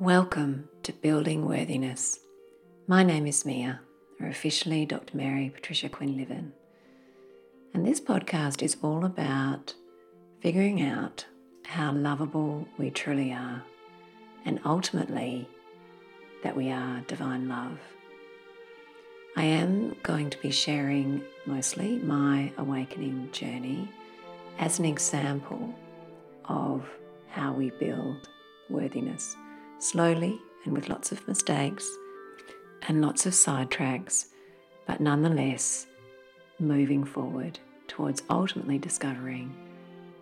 Welcome to Building Worthiness. My name is Mia, or officially Dr. Mary Patricia Quinn Livin. And this podcast is all about figuring out how lovable we truly are, and ultimately that we are divine love. I am going to be sharing mostly my awakening journey as an example of how we build worthiness slowly and with lots of mistakes and lots of sidetracks, but nonetheless moving forward towards ultimately discovering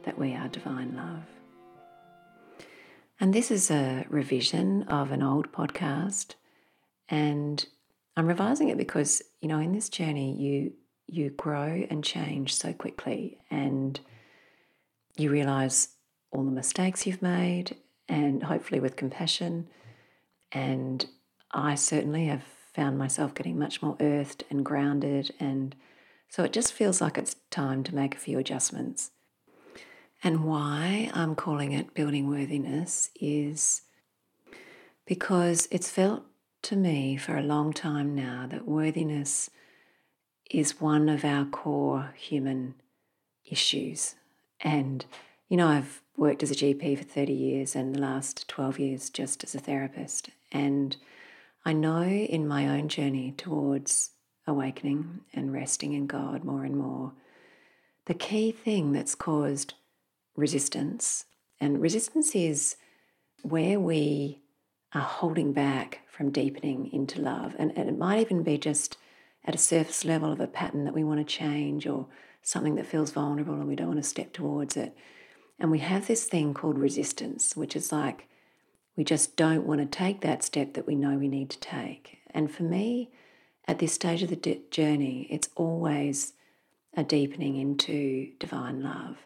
that we are divine love. And this is a revision of an old podcast, and I'm revising it because you know in this journey you you grow and change so quickly, and you realize all the mistakes you've made and hopefully with compassion. And I certainly have found myself getting much more earthed and grounded. And so it just feels like it's time to make a few adjustments. And why I'm calling it building worthiness is because it's felt to me for a long time now that worthiness is one of our core human issues. And, you know, I've worked as a GP for 30 years and the last 12 years just as a therapist. And I know in my own journey towards awakening and resting in God more and more, the key thing that's caused resistance, and resistance is where we are holding back from deepening into love. And, and it might even be just at a surface level of a pattern that we want to change or something that feels vulnerable and we don't want to step towards it. And we have this thing called resistance, which is like we just don't want to take that step that we know we need to take. And for me, at this stage of the journey, it's always a deepening into divine love.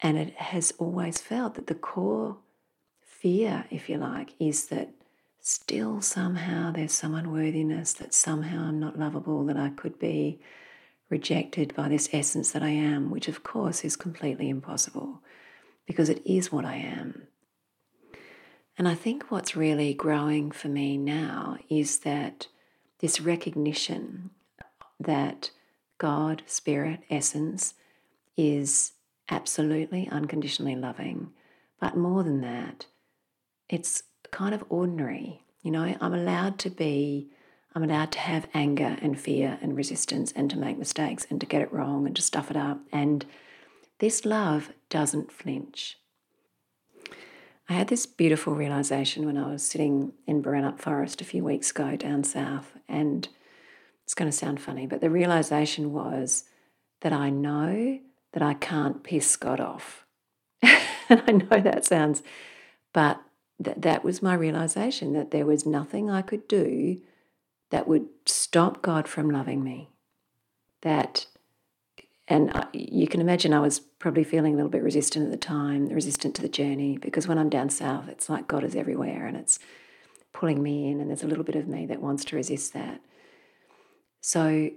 And it has always felt that the core fear, if you like, is that still somehow there's some unworthiness, that somehow I'm not lovable, that I could be rejected by this essence that I am, which of course is completely impossible because it is what I am. And I think what's really growing for me now is that this recognition that God, Spirit, Essence is absolutely unconditionally loving. But more than that, it's kind of ordinary. You know, I'm allowed to be, I'm allowed to have anger and fear and resistance and to make mistakes and to get it wrong and to stuff it up. And this love doesn't flinch. I had this beautiful realization when I was sitting in Boranup Forest a few weeks ago down south, and it's going to sound funny, but the realization was that I know that I can't piss God off. and I know that sounds, but th- that was my realization that there was nothing I could do that would stop God from loving me. That and I, you can imagine I was probably feeling a little bit resistant at the time, resistant to the journey, because when I'm down south, it's like God is everywhere and it's pulling me in, and there's a little bit of me that wants to resist that. So,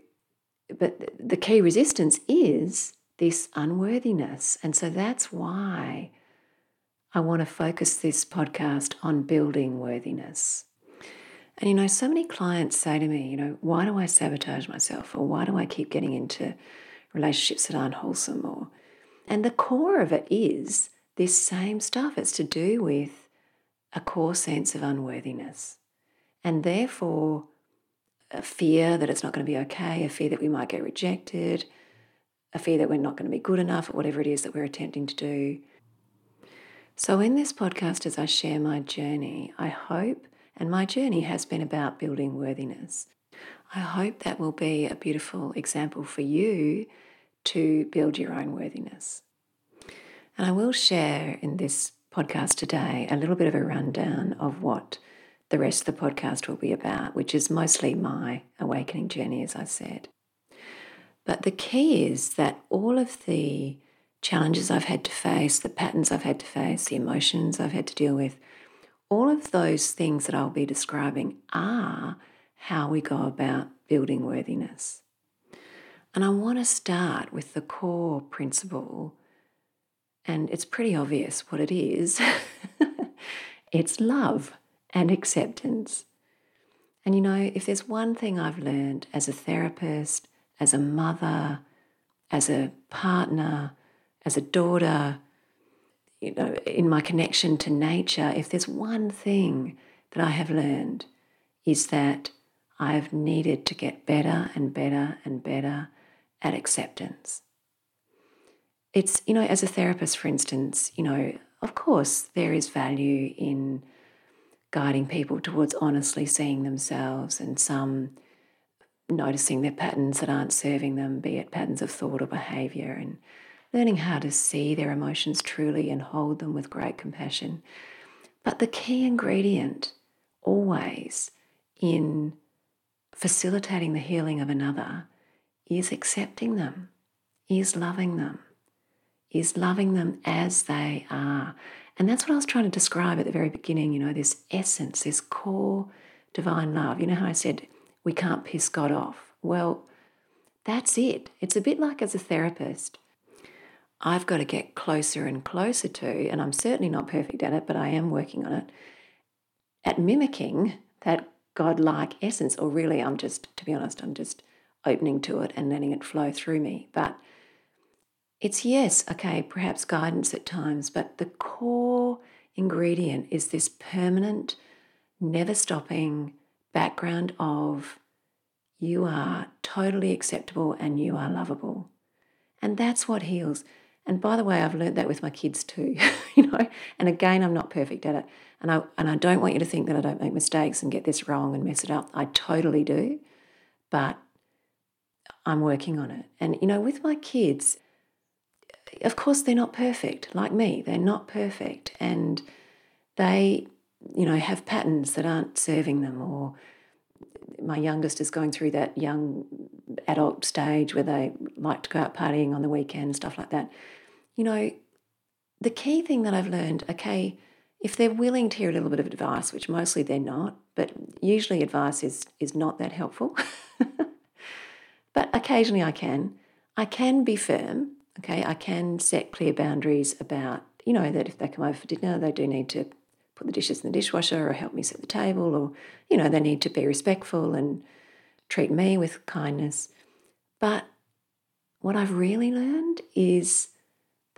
but the key resistance is this unworthiness. And so that's why I want to focus this podcast on building worthiness. And you know, so many clients say to me, you know, why do I sabotage myself? Or why do I keep getting into relationships that aren't wholesome or and the core of it is this same stuff. It's to do with a core sense of unworthiness. And therefore a fear that it's not going to be okay a fear that we might get rejected a fear that we're not going to be good enough at whatever it is that we're attempting to do. So in this podcast as i share my journey i hope and my journey has been about building worthiness I hope that will be a beautiful example for you to build your own worthiness. And I will share in this podcast today a little bit of a rundown of what the rest of the podcast will be about, which is mostly my awakening journey, as I said. But the key is that all of the challenges I've had to face, the patterns I've had to face, the emotions I've had to deal with, all of those things that I'll be describing are how we go about building worthiness. And I want to start with the core principle, and it's pretty obvious what it is it's love. and acceptance. And you know, if there's one thing I've learned as a therapist, as a mother, as a partner, as a daughter, you know, in my connection to nature, if there's one thing that I have learned, is that I've needed to get better and better and better at acceptance. It's, you know, as a therapist, for instance, you know, of course, there is value in guiding people towards honestly seeing themselves and some noticing their patterns that aren't serving them, be it patterns of thought or behavior, and learning how to see their emotions truly and hold them with great compassion. But the key ingredient always in facilitating the healing of another is accepting them, is loving them, is loving them as they are. And that's what I was trying to describe at the very beginning, you know, this essence, this core divine love. You know how I said we can't piss God off? Well, that's it. It's a bit like as a therapist. I've got to get closer and closer to, and I'm certainly not perfect at it, but I am working on it, at mimicking that God-like essence. Or really, I'm just, to be honest, I'm just opening to it and letting it flow through me. But it's yes, okay, perhaps guidance at times, but the core ingredient is this permanent, never stopping background of you are totally acceptable and you are lovable. And that's what heals. And by the way, I've learned that with my kids too, you know. And again, I'm not perfect at it. And I and I don't want you to think that I don't make mistakes and get this wrong and mess it up. I totally do. But I'm working on it. And you know, with my kids, of course they're not perfect, like me. They're not perfect. And they, you know, have patterns that aren't serving them or my youngest is going through that young adult stage where they like to go out partying on the weekend, stuff like that you know, the key thing that I've learned, okay, if they're willing to hear a little bit of advice, which mostly they're not, but usually advice is is not that helpful. but occasionally I can. I can be firm, okay? I can set clear boundaries about, you know, that if they come over for dinner, they do need to put the dishes in the dishwasher or help me set the table or, you know, they need to be respectful and treat me with kindness. But what I've really learned is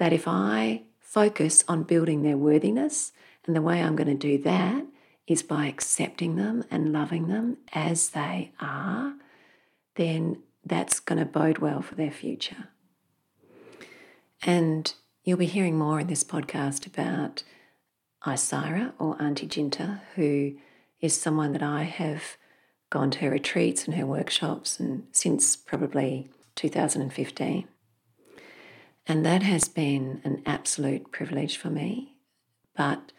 that if I focus on building their worthiness, and the way I'm going to do that is by accepting them and loving them as they are, then that's going to bode well for their future. And you'll be hearing more in this podcast about Isira or Auntie Jinta, who is someone that I have gone to her retreats and her workshops and since probably 2015. And that has been an absolute privilege for me. But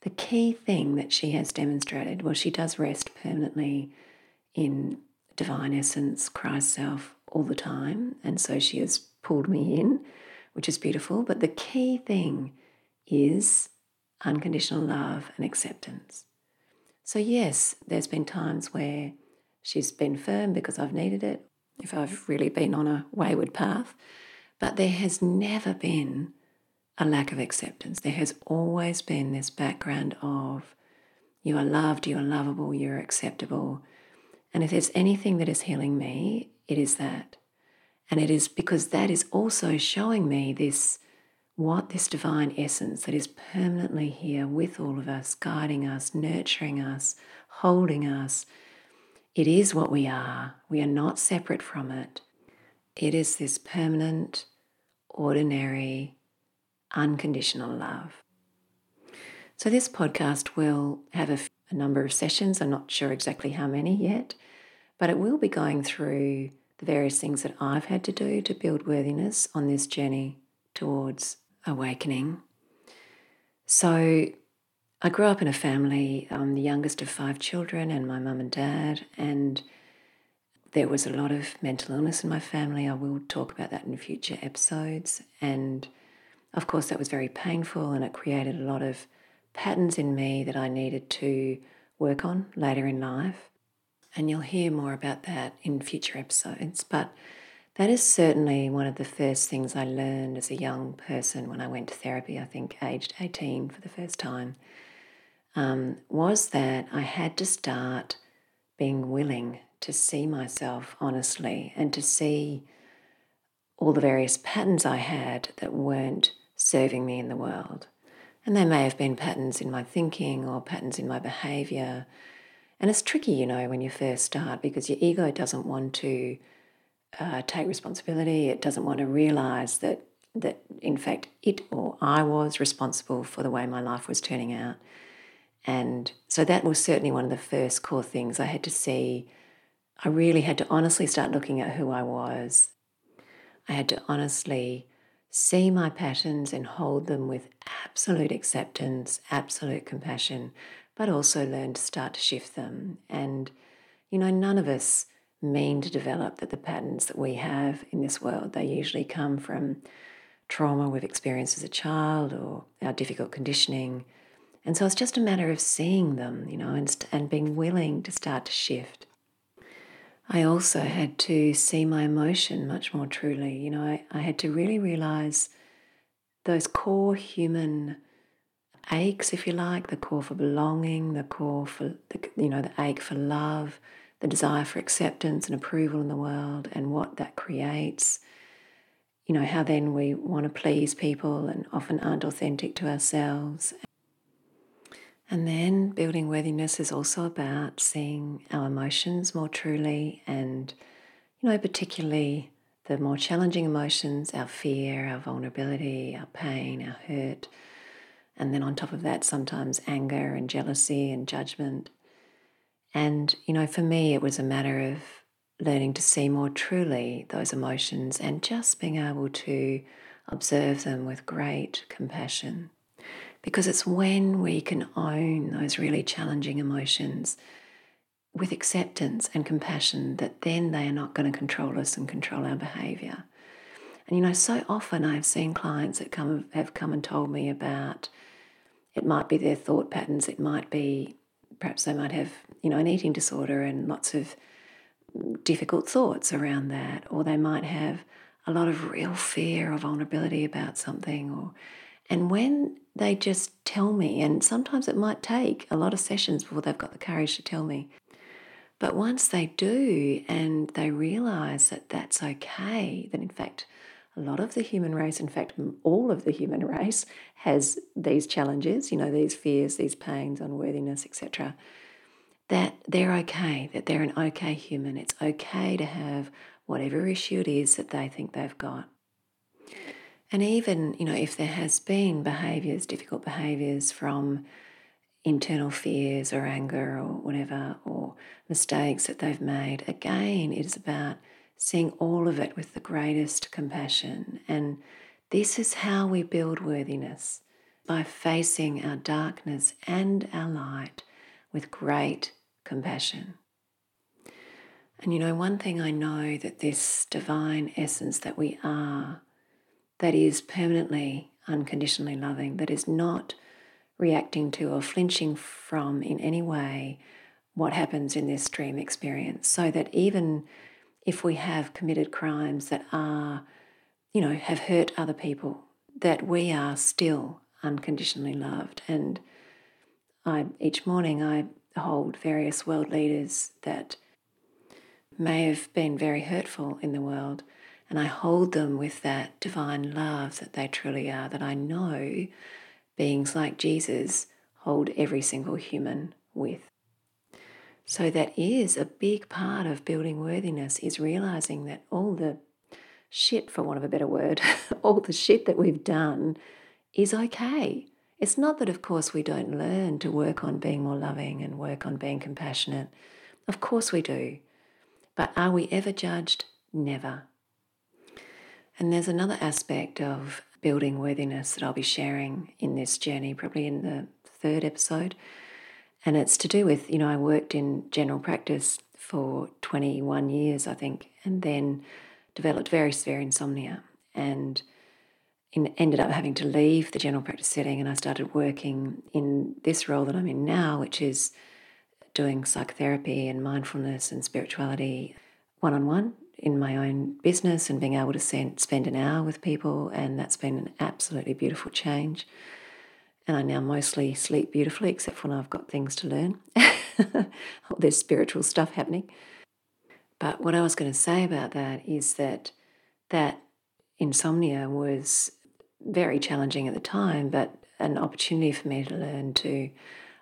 the key thing that she has demonstrated, well, she does rest permanently in divine essence, Christ self, all the time. And so she has pulled me in, which is beautiful. But the key thing is unconditional love and acceptance. So, yes, there's been times where she's been firm because I've needed it, if I've really been on a wayward path. But there has never been a lack of acceptance. There has always been this background of you are loved, you are lovable, you're acceptable. And if there's anything that is healing me, it is that. And it is because that is also showing me this what this divine essence that is permanently here with all of us, guiding us, nurturing us, holding us. It is what we are. We are not separate from it. It is this permanent, ordinary, unconditional love. So, this podcast will have a, a, number of sessions. I'm not sure exactly how many yet, but it will be going through the various things that I've had to do to build worthiness on this journey towards awakening. So, I grew up in a family, I'm the youngest of five children, and my mum and dad, and there was a lot of mental illness in my family. I will talk about that in future episodes. And of course, that was very painful and it created a lot of patterns in me that I needed to work on later in life. And you'll hear more about that in future episodes. But that is certainly one of the first things I learned as a young person when I went to therapy, I think aged 18 for the first time. um, was that I had to start being willing to see myself honestly and to see all the various patterns I had that weren't serving me in the world. And they may have been patterns in my thinking or patterns in my behavior. And it's tricky, you know, when you first start because your ego doesn't want to uh, take responsibility. It doesn't want to realize that that in fact it or I was responsible for the way my life was turning out. And so that was certainly one of the first core things I had to see. I really had to honestly start looking at who I was. I had to honestly see my patterns and hold them with absolute acceptance, absolute compassion, but also learn to start to shift them. And, you know, none of us mean to develop that the patterns that we have in this world, they usually come from trauma we've experienced as a child or our difficult conditioning. And so it's just a matter of seeing them, you know, and, and being willing to start to shift. I also had to see my emotion much more truly. You know, I, I had to really realize those core human aches, if you like, the core for belonging, the core for, the, you know, the ache for love, the desire for acceptance and approval in the world and what that creates. You know, how then we want to please people and often aren't authentic to ourselves. And then building worthiness is also about seeing our emotions more truly and, you know, particularly the more challenging emotions, our fear, our vulnerability, our pain, our hurt. And then on top of that, sometimes anger and jealousy and judgment. And, you know, for me, it was a matter of learning to see more truly those emotions and just being able to observe them with great compassion. Because it's when we can own those really challenging emotions with acceptance and compassion that then they are not going to control us and control our behavior. And you know, so often I've seen clients that come have come and told me about it might be their thought patterns, it might be perhaps they might have, you know, an eating disorder and lots of difficult thoughts around that, or they might have a lot of real fear or vulnerability about something, or and when they just tell me, and sometimes it might take a lot of sessions before they've got the courage to tell me. But once they do and they realize that that's okay, that in fact a lot of the human race, in fact, all of the human race, has these challenges, you know, these fears, these pains, unworthiness, etc. That they're okay, that they're an okay human. It's okay to have whatever issue it is that they think they've got. And even, you know, if there has been behaviors, difficult behaviors from internal fears or anger or whatever, or mistakes that they've made, again, it is about seeing all of it with the greatest compassion. And this is how we build worthiness by facing our darkness and our light with great compassion. And you know, one thing I know that this divine essence that we are, that is permanently unconditionally loving, that is not reacting to or flinching from in any way what happens in this dream experience, so that even if we have committed crimes that are, you know, have hurt other people, that we are still unconditionally loved. And I, each morning I hold various world leaders that may have been very hurtful in the world, and I hold them with that divine love that they truly are, that I know beings like Jesus hold every single human with. So that is a big part of building worthiness is realizing that all the shit, for want of a better word, all the shit that we've done is okay. It's not that, of course, we don't learn to work on being more loving and work on being compassionate. Of course we do. But are we ever judged? Never. And there's another aspect of building worthiness that I'll be sharing in this journey, probably in the third episode, and it's to do with, you know, I worked in general practice for 21 years, I think, and then developed very severe insomnia and ended up having to leave the general practice setting. And I started working in this role that I'm in now, which is doing psychotherapy and mindfulness and spirituality one on one in my own business and being able to send, spend an hour with people. And that's been an absolutely beautiful change. and I now mostly sleep beautifully, except when I've got things to learn. There's spiritual stuff happening. But what I was going to say about that is that that insomnia was very challenging at the time, but an opportunity for me to learn to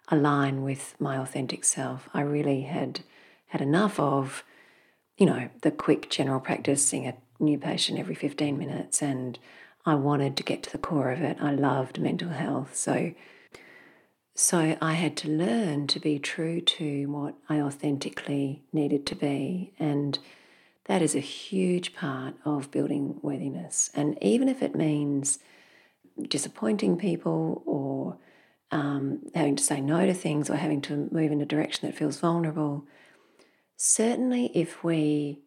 align with my authentic self. I really had had enough of, you know, the quick general practice, seeing a new patient every 15 minutes, and I wanted to get to the core of it. I loved mental health. So so I had to learn to be true to what I authentically needed to be. And that is a huge part of building worthiness. And even if it means disappointing people or um, having to say no to things or having to move in a direction that feels vulnerable, certainly if we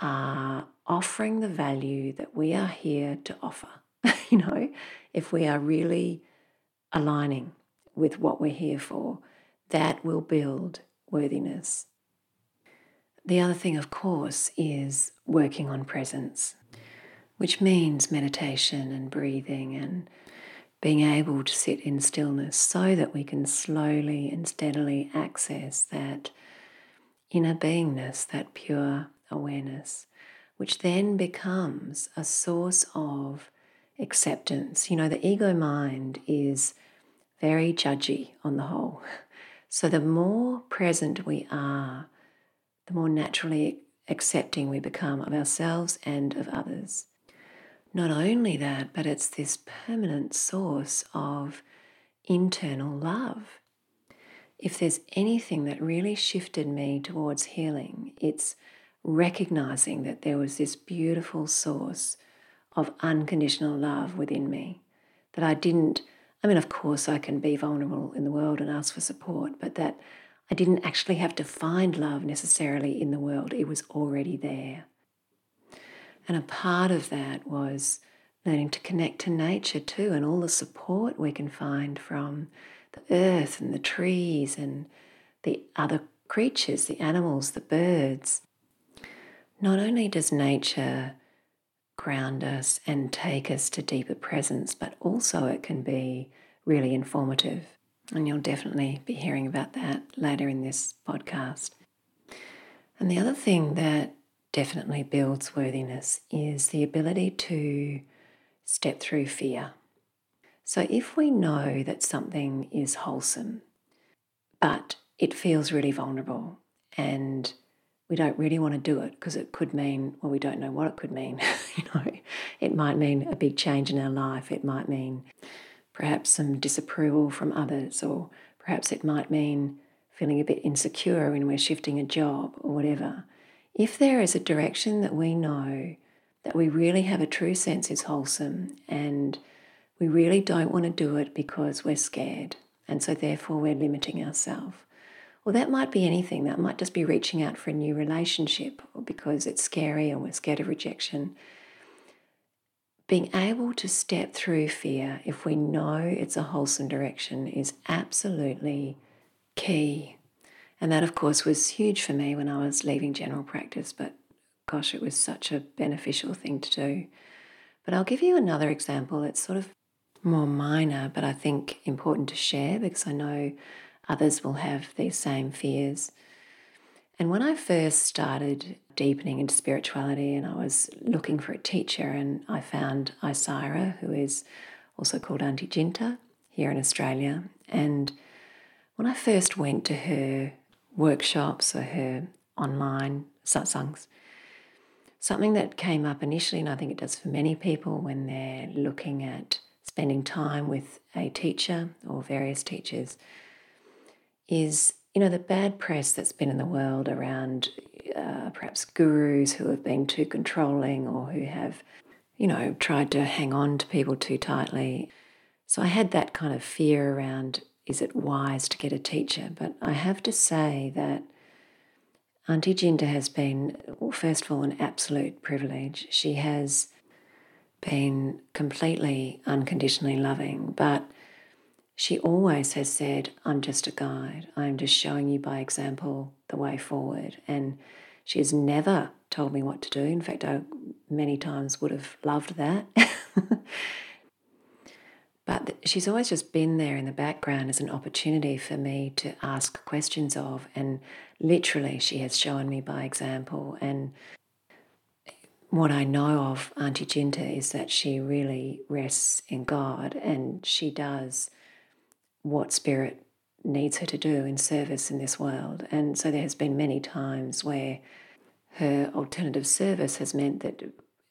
are offering the value that we are here to offer, you know, if we are really aligning with what we're here for, that will build worthiness. The other thing, of course, is working on presence, which means meditation and breathing and being able to sit in stillness so that we can slowly and steadily access that inner beingness, that pure awareness, which then becomes a source of acceptance. You know, the ego mind is very judgy on the whole. So the more present we are, the more naturally accepting we become of ourselves and of others. Not only that, but it's this permanent source of internal love. If there's anything that really shifted me towards healing, it's recognizing that there was this beautiful source of unconditional love within me that I didn't I mean, of course, I can be vulnerable in the world and ask for support, but that I didn't actually have to find love necessarily in the world, it was already there. And a part of that was learning to connect to nature too, and all the support we can find from earth and the trees and the other creatures, the animals, the birds. Not only does nature ground us and take us to deeper presence, but also it can be really informative. And you'll definitely be hearing about that later in this podcast. And the other thing that definitely builds worthiness is the ability to step through fear. So if we know that something is wholesome, but it feels really vulnerable and we don't really want to do it because it could mean, well, we don't know what it could mean. you know, it might mean a big change in our life. It might mean perhaps some disapproval from others, or perhaps it might mean feeling a bit insecure when we're shifting a job or whatever. If there is a direction that we know that we really have a true sense is wholesome and we really don't want to do it because we're scared, and so therefore we're limiting ourselves well, that might be anything. That might just be reaching out for a new relationship or because it's scary and we're scared of rejection. Being able to step through fear if we know it's a wholesome direction is absolutely key. And that, of course, was huge for me when I was leaving general practice, but gosh, it was such a beneficial thing to do. But I'll give you another example. It's sort of more minor, but I think important to share because I know Others will have these same fears. And when I first started deepening into spirituality and I was looking for a teacher, and I found Isira, who is also called Auntie Jinta here in Australia. And when I first went to her workshops or her online satsangs, something that came up initially, and I think it does for many people when they're looking at spending time with a teacher or various teachers, is you know the bad press that's been in the world around uh, perhaps gurus who have been too controlling or who have you know tried to hang on to people too tightly. So i had that kind of fear around is it wise to get a teacher? But i have to say that auntie jinta has been well, first of all an absolute privilege. She has been completely unconditionally loving but she always has said, I'm just a guide. I'm just showing you by example the way forward. And she has never told me what to do. In fact, I many times would have loved that. But she's always just been there in the background as an opportunity for me to ask questions of. And literally, she has shown me by example. And what I know of Auntie Jinta is that she really rests in God and she does what Spirit needs her to do in service in this world. And so there has been many times where her alternative service has meant that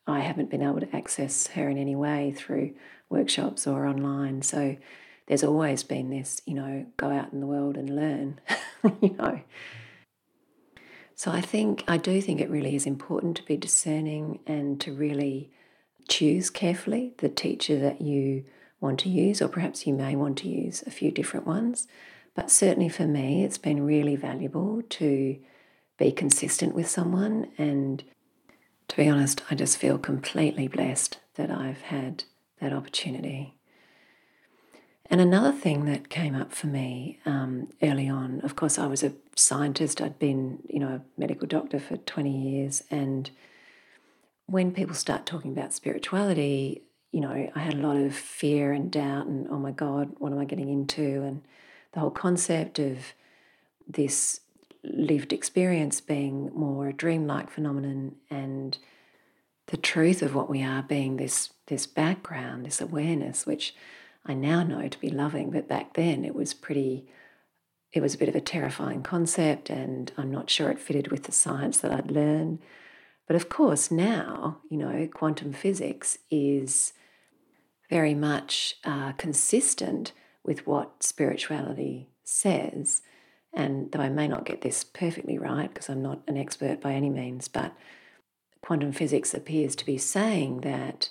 I haven't been able to access her in any way through workshops or online. So there's always been this, you know, go out in the world and learn, you know. So I think, I do think it really is important to be discerning and to really choose carefully the teacher that you want to use, or perhaps you may want to use a few different ones. But certainly for me, it's been really valuable to be consistent with someone. And to be honest, I just feel completely blessed that I've had that opportunity. And another thing that came up for me um, early on, of course, I was a scientist. I'd been, you know, a medical doctor for 20 years. And when people start talking about spirituality, you know, I had a lot of fear and doubt and, oh my God, what am I getting into? And the whole concept of this lived experience being more a dreamlike phenomenon and the truth of what we are being this this background, this awareness, which I now know to be loving, but back then it was pretty, it was a bit of a terrifying concept, and I'm not sure it fitted with the science that I'd learned. But of course, now, you know, quantum physics is very much uh, consistent with what spirituality says. And though I may not get this perfectly right, because I'm not an expert by any means, but quantum physics appears to be saying that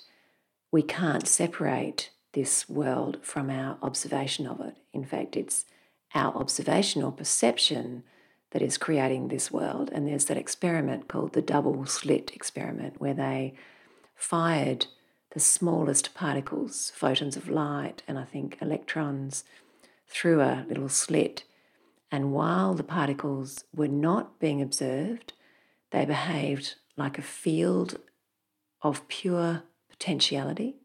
we can't separate this world from our observation of it. In fact, it's our observation or perception that is creating this world. And there's that experiment called the double slit experiment, where they fired the smallest particles, photons of light, and I think electrons, through a little slit. And while the particles were not being observed, they behaved like a field of pure potentiality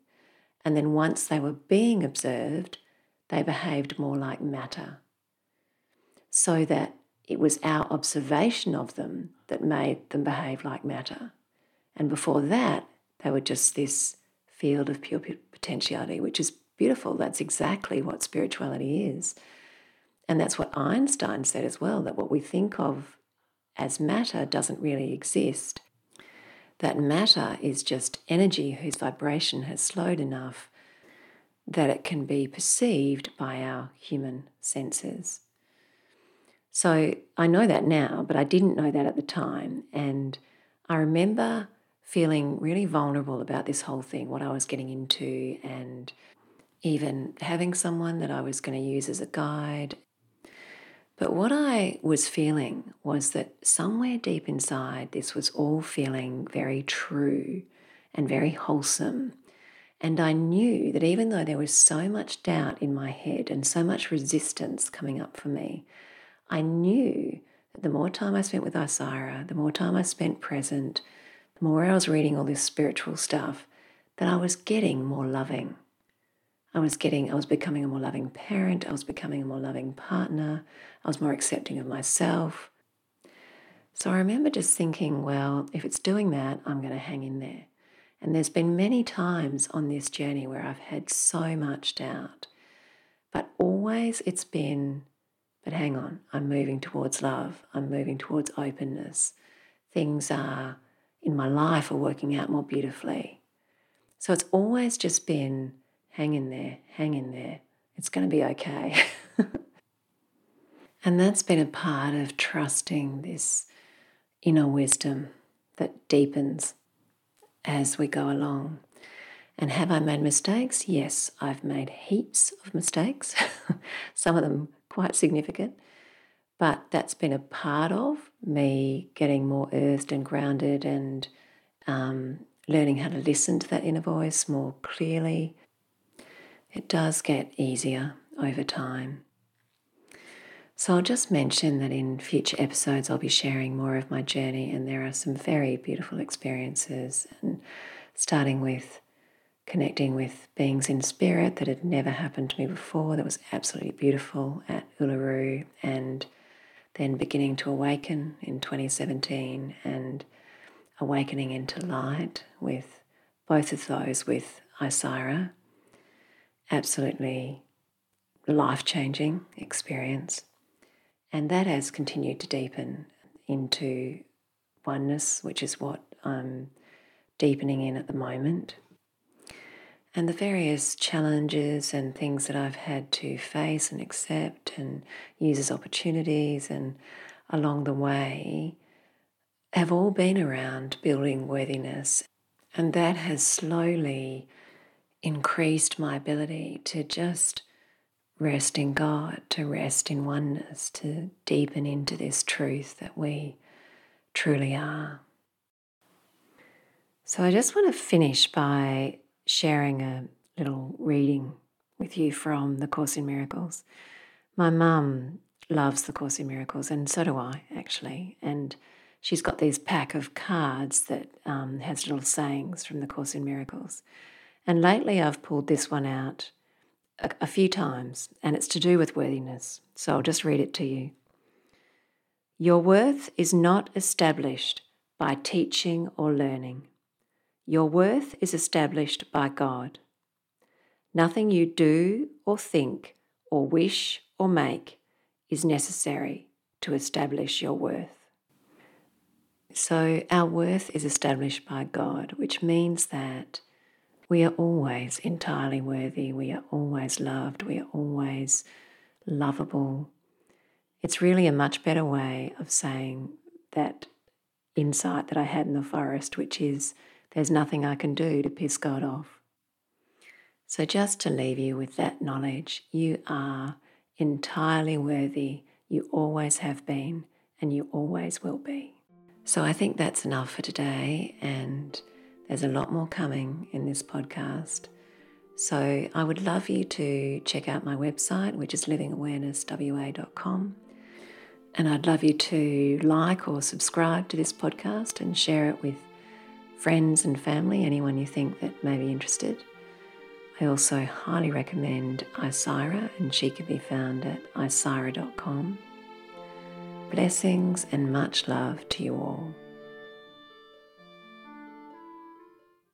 and then once they were being observed, they behaved more like matter. So that it was our observation of them that made them behave like matter. And before that, they were just this field of pure potentiality, which is beautiful. That's exactly what spirituality is. And that's what Einstein said as well that what we think of as matter doesn't really exist that matter is just energy whose vibration has slowed enough that it can be perceived by our human senses. So I know that now, but I didn't know that at the time. And I remember feeling really vulnerable about this whole thing, what I was getting into, and even having someone that I was going to use as a guide but what I was feeling was that somewhere deep inside, this was all feeling very true and very wholesome. And I knew that even though there was so much doubt in my head and so much resistance coming up for me, I knew that the more time I spent with Isira, the more time I spent present, the more I was reading all this spiritual stuff, that I was getting more loving. I was getting, I was becoming a more loving parent, I was becoming a more loving partner, I was more accepting of myself. So I remember just thinking, well, if it's doing that, I'm going to hang in there. And there's been many times on this journey where I've had so much doubt, but always it's been, but hang on, I'm moving towards love, I'm moving towards openness. Things are in my life are working out more beautifully. So it's always just been hang in there, hang in there. It's going to be okay. and that's been a part of trusting this inner wisdom that deepens as we go along. And have I made mistakes? Yes, I've made heaps of mistakes, some of them quite significant. But that's been a part of me getting more earthed and grounded and um, learning how to listen to that inner voice more clearly, it does get easier over time. So I'll just mention that in future episodes I'll be sharing more of my journey, and there are some very beautiful experiences, and starting with connecting with beings in spirit that had never happened to me before, that was absolutely beautiful at Uluru, and then beginning to awaken in 2017 and awakening into light with both of those with Isira. Absolutely life changing experience. And that has continued to deepen into oneness, which is what I'm deepening in at the moment. And the various challenges and things that I've had to face and accept and use as opportunities and along the way have all been around building worthiness. And that has slowly increased my ability to just rest in God, to rest in oneness, to deepen into this truth that we truly are. So I just want to finish by sharing a little reading with you from The Course in Miracles. My mum loves The Course in Miracles, and so do I, actually. And she's got these pack of cards that um, has little sayings from The Course in Miracles. And lately I've pulled this one out a, a few times, and it's to do with worthiness. So I'll just read it to you. Your worth is not established by teaching or learning. Your worth is established by God. Nothing you do or think or wish or make is necessary to establish your worth. So, our worth is established by God, which means that we are always entirely worthy, we are always loved, we are always lovable. It's really a much better way of saying that insight that I had in the forest, which is there's nothing I can do to piss God off. So, just to leave you with that knowledge, you are entirely worthy. You always have been, and you always will be. So, I think that's enough for today, and there's a lot more coming in this podcast. So, I would love you to check out my website, which is livingawarenesswa.com. And I'd love you to like or subscribe to this podcast and share it with friends and family, anyone you think that may be interested. I also highly recommend Isira, and she can be found at isira.com. Blessings and much love to you all.